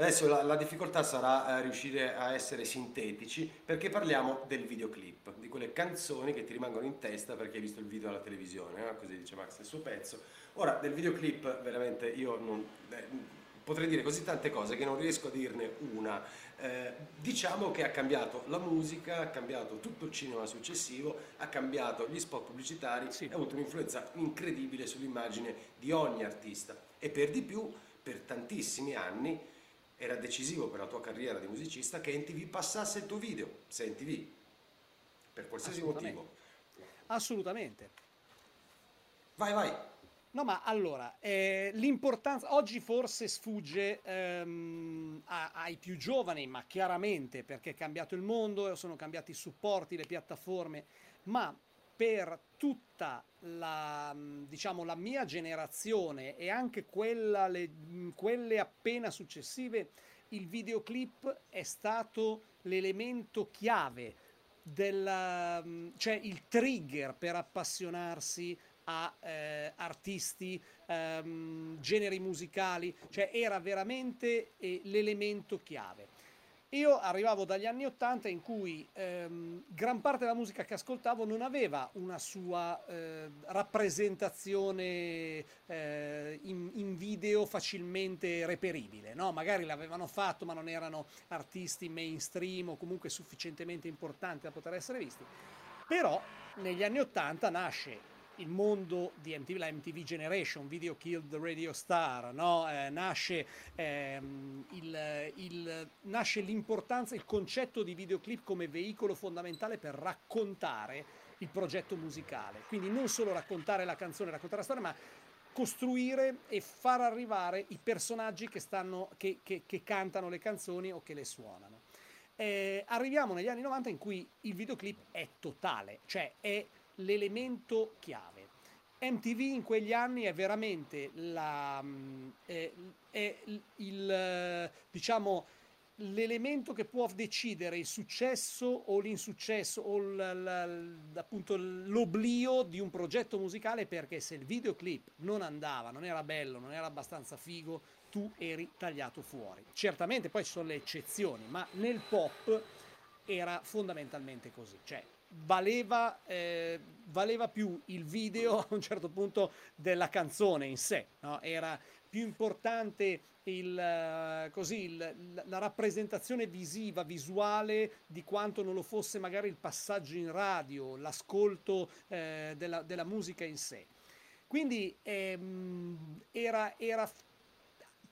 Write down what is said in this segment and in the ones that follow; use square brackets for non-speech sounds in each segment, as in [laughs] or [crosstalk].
Adesso la, la difficoltà sarà eh, riuscire a essere sintetici perché parliamo del videoclip, di quelle canzoni che ti rimangono in testa perché hai visto il video alla televisione, eh? così dice Max nel suo pezzo. Ora, del videoclip veramente io non... Eh, potrei dire così tante cose che non riesco a dirne una. Eh, diciamo che ha cambiato la musica, ha cambiato tutto il cinema successivo, ha cambiato gli spot pubblicitari sì. ha avuto un'influenza incredibile sull'immagine di ogni artista e per di più, per tantissimi anni, era decisivo per la tua carriera di musicista che NTV passasse il tuo video, se NTV, per qualsiasi motivo. Assolutamente. Vai, vai. No, ma allora, eh, l'importanza, oggi forse sfugge ehm, a, ai più giovani, ma chiaramente perché è cambiato il mondo, sono cambiati i supporti, le piattaforme, ma per tutta la, diciamo, la mia generazione e anche quella, le, quelle appena successive, il videoclip è stato l'elemento chiave, della, cioè il trigger per appassionarsi a eh, artisti, ehm, generi musicali, cioè era veramente eh, l'elemento chiave. Io arrivavo dagli anni Ottanta in cui ehm, gran parte della musica che ascoltavo non aveva una sua eh, rappresentazione eh, in, in, video facilmente reperibile, no? magari l'avevano fatto ma non erano artisti mainstream o comunque sufficientemente importanti da poter essere visti. Però negli anni Ottanta nasce il mondo di MTV, la MTV Generation, Video Killed the Radio Star, no? eh, nasce, ehm, il, il, nasce l'importanza, il concetto di videoclip come veicolo fondamentale per raccontare il progetto musicale. Quindi non solo raccontare la canzone, raccontare la storia, ma costruire e far arrivare i personaggi che, stanno, che, che, che cantano le canzoni o che le suonano. Eh, arriviamo negli anni 90 in cui il videoclip è totale, cioè è l'elemento chiave. MTV in quegli anni è veramente la, mm, è, è il, diciamo, l'elemento che può decidere il successo o l'insuccesso o appunto l'oblio di un progetto musicale perché se il videoclip non andava, non era bello, non era abbastanza figo, tu eri tagliato fuori. Certamente poi ci sono le eccezioni, ma nel pop era fondamentalmente così. Cioè, valeva, eh, valeva, più il video [laughs] a un certo punto della canzone in sé, no? era più importante il, eh, così, il, la rappresentazione visiva, visuale di quanto non lo fosse magari il passaggio in radio, l'ascolto eh, della, della, musica in sé. Quindi ehm, era, era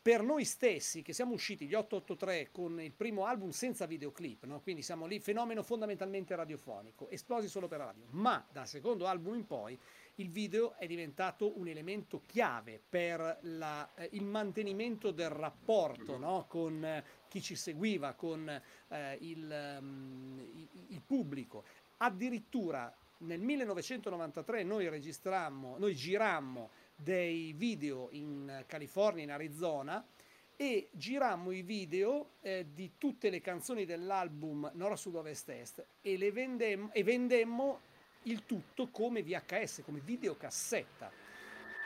per noi stessi che siamo usciti gli 883 con il primo album senza videoclip, no? quindi siamo lì, fenomeno fondamentalmente radiofonico, esplosi solo per radio, ma dal secondo album in poi il video è diventato un elemento chiave per la, eh, il mantenimento del rapporto no? con eh, chi ci seguiva, con eh, il, um, il pubblico. Addirittura nel 1993 noi registrammo, noi girammo dei video in California, in Arizona e girammo i video eh, di tutte le canzoni dell'album Nord, Sud, Ovest, Est e, le vendemmo, e vendemmo il tutto come VHS, come videocassetta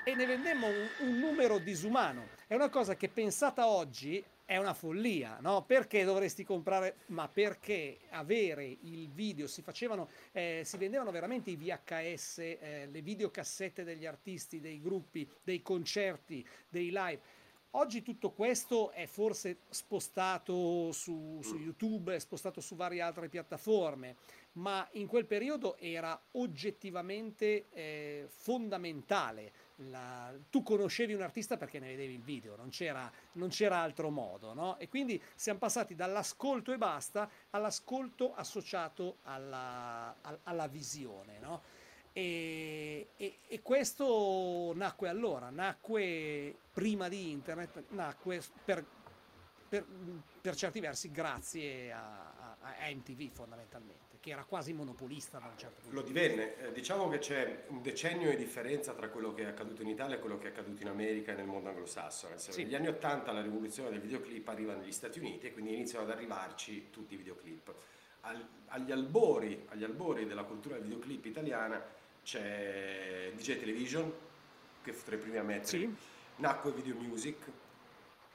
e ne vendemmo un, un numero disumano. È una cosa che pensata oggi è una follia, no? Perché dovresti comprare? Ma perché avere il video, si facevano, eh, si vendevano veramente i VHS, eh, le videocassette degli artisti, dei gruppi, dei concerti, dei live. Oggi tutto questo è forse spostato su, su YouTube, è spostato su varie altre piattaforme, ma in quel periodo era oggettivamente eh, fondamentale la, tu conoscevi un artista perché ne vedevi il video, non c'era, non c'era altro modo, no? E quindi siamo passati dall'ascolto e basta all'ascolto associato alla, alla visione, no? E, e, e, questo nacque allora, nacque prima di internet, nacque per, per, per certi versi grazie a, a, a MTV fondamentalmente che era quasi monopolista da un certo punto. Lo divenne, eh, diciamo che c'è un decennio di differenza tra quello che è accaduto in Italia e quello che è accaduto in America e nel mondo anglosassone. Sì. Negli anni Ottanta la rivoluzione del videoclip arriva negli Stati Uniti e quindi iniziano ad arrivarci tutti i videoclip. Al, agli, albori, agli albori della cultura del videoclip italiana c'è DJ Television, che fu tra i primi a mettere, sì. nacque Video Music,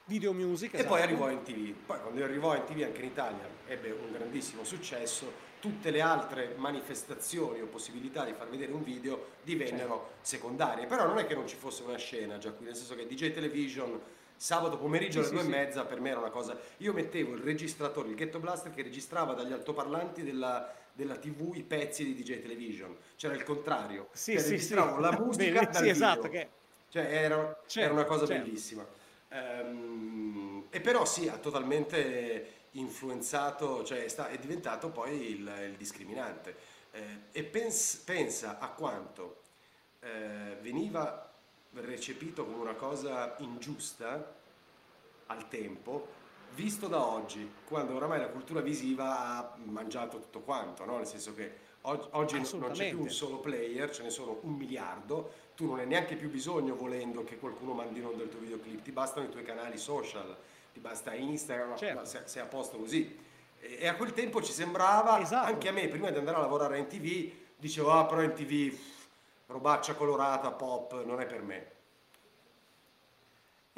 Video Music. E esatto. poi arrivò in TV. Poi quando arrivò in TV anche in Italia ebbe un grandissimo successo. Tutte le altre manifestazioni o possibilità di far vedere un video divennero certo. secondarie. Però non è che non ci fosse una scena già qui, nel senso che DJ Television sabato pomeriggio alle sì, due sì, e mezza per me era una cosa. Io mettevo il registratore, il Ghetto Blaster che registrava dagli altoparlanti della, della TV i pezzi di DJ Television. C'era il contrario. Sì, che sì, registravo la [laughs] musica Beh, sì, esatto, che... Cioè era, certo, era una cosa certo. bellissima. Ehm, e però sì, ha totalmente influenzato, cioè sta, è diventato poi il, il discriminante. Eh, e pens, pensa a quanto eh, veniva recepito come una cosa ingiusta al tempo, visto da oggi, quando oramai la cultura visiva ha mangiato tutto quanto, no? nel senso che oggi non c'è più un solo player, ce ne sono un miliardo, tu non hai neanche più bisogno volendo che qualcuno mandi in onda il tuo videoclip, ti bastano i tuoi canali social, ti basta Instagram, certo. sei, sei a posto così. E, a quel tempo ci sembrava, esatto. anche a me, prima di andare a lavorare in tv, dicevo, ah però in tv robaccia colorata, pop, non è per me.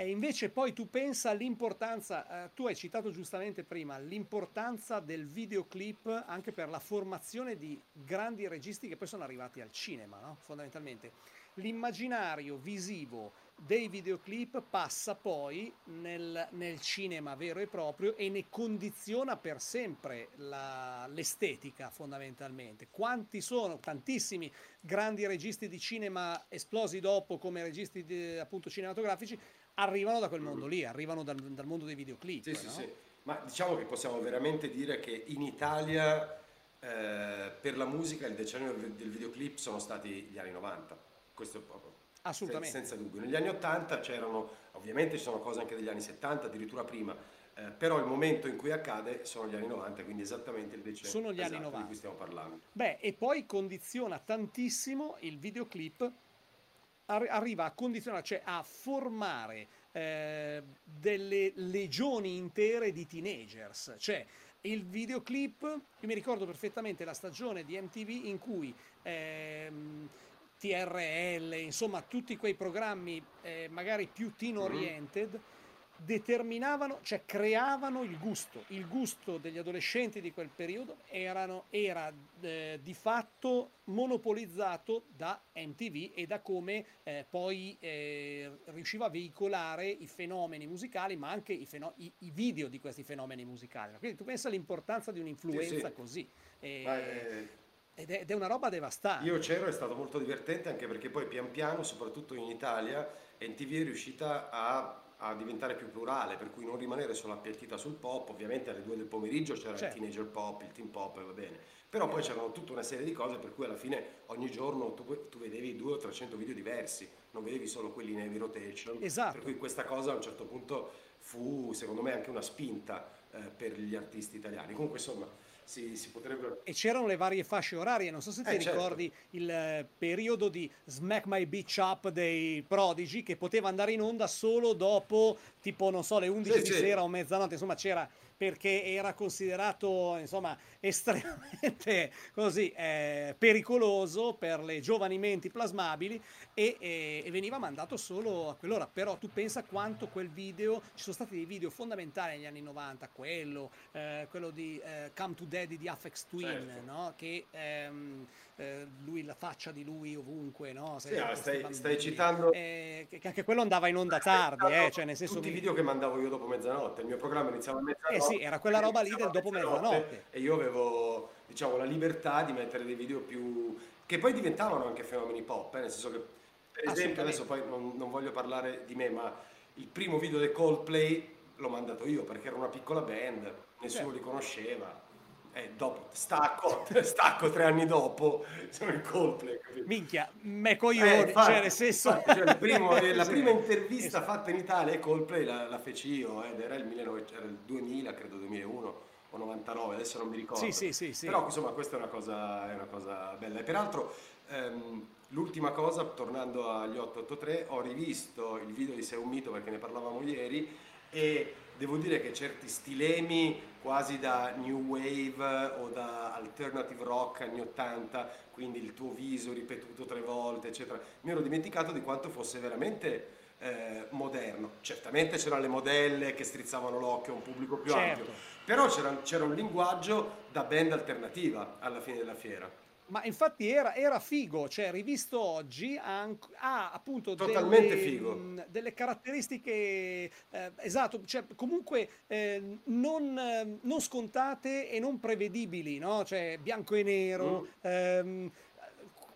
E invece poi tu pensa all'importanza, eh, tu hai citato giustamente prima, l'importanza del videoclip anche per la formazione di grandi registi che poi sono arrivati al cinema, no? fondamentalmente. L'immaginario visivo dei videoclip passa poi nel, nel, cinema vero e proprio e ne condiziona per sempre la, l'estetica fondamentalmente. Quanti sono, tantissimi grandi registi di cinema esplosi dopo come registi di, appunto cinematografici, arrivano da quel mondo lì, arrivano dal, dal mondo dei videoclip. Sì, no? sì, sì. Ma diciamo che possiamo veramente dire che in Italia eh, per la musica il decennio del videoclip sono stati gli anni 90. Questo è proprio Assolutamente. senza dubbio. Negli anni 80 c'erano, ovviamente ci sono cose anche degli anni 70, addirittura prima, eh, però il momento in cui accade sono gli anni 90, quindi esattamente il decennio sono gli esatto anni 90. di cui stiamo parlando. Beh, e poi condiziona tantissimo il videoclip, arriva a condizionare, cioè a formare eh, delle legioni intere di teenagers, cioè il videoclip, io mi ricordo perfettamente la stagione di MTV in cui ehm, TRL, insomma tutti quei programmi eh, magari più teen mhm. oriented, mm-hmm. Determinavano, cioè creavano il gusto. Il gusto degli adolescenti di quel periodo erano, era eh, di fatto monopolizzato da MTV e da come eh, poi eh, riusciva a veicolare i fenomeni musicali, ma anche i, feno- i, i, video di questi fenomeni musicali. Quindi tu pensa all'importanza di un'influenza sì, sì. così. E, eh, ed è, ed è, una roba devastante. Io c'ero, è stato molto divertente anche perché poi pian piano, soprattutto in Italia, NTV è riuscita a, a diventare più plurale, per cui non rimanere solo appiattita sul pop, ovviamente alle due del pomeriggio c'era certo. il teenager pop, il teen pop e va bene, però poi c'erano tutta una serie di cose per cui alla fine ogni giorno tu, tu vedevi 200 o 300 video diversi, non vedevi solo quelli in heavy rotation, esatto. per cui questa cosa a un certo punto fu secondo me anche una spinta eh, per gli artisti italiani. Comunque insomma si, si potrebbero... E c'erano le varie fasce orarie, non so se ti eh, certo. ricordi certo. il eh, periodo di Smack My Beach Up dei Prodigy che poteva andare in onda solo dopo tipo, non so, le 11 sì, di sì. sera o mezzanotte, insomma c'era perché era considerato insomma [laughs] estremamente così eh, pericoloso per le giovani menti plasmabili e, e, e, veniva mandato solo a quell'ora però tu pensa quanto quel video ci sono stati dei video fondamentali negli anni 90 quello, eh, quello di eh, Come to Daddy di Afex Twin certo. no? che ehm, eh, lui, la faccia di lui ovunque, no? Sì, stai, stai, citando... Eh, che anche quello andava in onda tardi, eh, cioè nel senso... Tutti i video che mandavo io dopo mezzanotte, il mio programma iniziava a mezzanotte. Sì, era quella roba lì del dopo mezzanotte. E io avevo, diciamo, la libertà di mettere dei video più... che poi diventavano anche fenomeni pop, eh, nel senso che, per esempio, adesso poi non, non voglio parlare di me, ma il primo video del Coldplay l'ho mandato io perché era una piccola band, nessuno certo. li conosceva eh, dopo, stacco, [laughs] stacco tre anni dopo, sono in Coldplay. Capito? Minchia, me coglione, eh, cioè nel senso... Cioè, primo, [laughs] eh, la prima intervista fatta in Italia Coldplay la, la feci io, ed era il, 19, era il 2000, credo 2001 o 99, adesso non mi ricordo. Sì, sì, sì, sì. Però insomma questa è una cosa, è una cosa bella. E peraltro ehm, l'ultima cosa, tornando agli 883, ho rivisto il video di Sei un mito perché ne parlavamo ieri e devo dire che certi stilemi quasi da new wave o da alternative rock anni 80, quindi il tuo viso ripetuto tre volte, eccetera, mi ero dimenticato di quanto fosse veramente eh, moderno. Certamente c'erano le modelle che strizzavano l'occhio a un pubblico più Certo. ampio, però c'era, c'era un linguaggio da band alternativa alla fine della fiera. Ma infatti era, era figo, cioè rivisto oggi ha, ha appunto delle, mh, delle caratteristiche, eh, esatto, cioè comunque eh, non, eh, non scontate e non prevedibili, no? Cioè bianco e nero, Mm. ehm,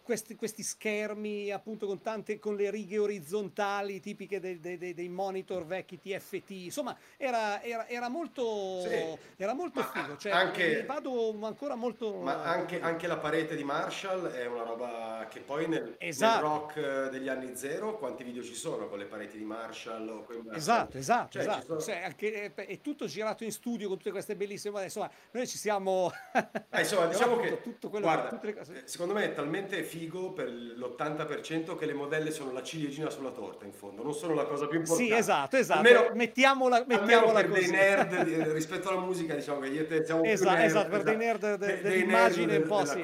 questi, questi schermi appunto con tante, con le righe orizzontali tipiche dei, dei- dei- monitor vecchi TFT, insomma era, era- era molto, Sì. era molto Ma figo, cioè anche- vado ancora molto... Ma anche, anche la parete di Marshall è una roba che poi nel, nel Esatto. rock eh, degli anni zero, quanti video ci sono con le pareti di Marshall o con i Marshall? Esatto, esatto, Cioè, ci esatto. sono- Cioè, anche- è, è tutto girato in studio con tutte queste bellissime. Insomma, noi ci siamo. Eh, insomma, [laughs] diciamo che tutto quello guarda, tutte le cose- eh, secondo me è talmente figo per l'80% che le modelle sono la ciliegina sulla torta in fondo, non sono la cosa più importante. Sì, esatto, esatto. Almeno, mettiamola, almeno mettiamola per dei così. nerd di- rispetto alla musica, diciamo che io e te siamo più Esatto, nerd esatto, per dei nerd de- de- dei dell'immagine nerd un po' sì.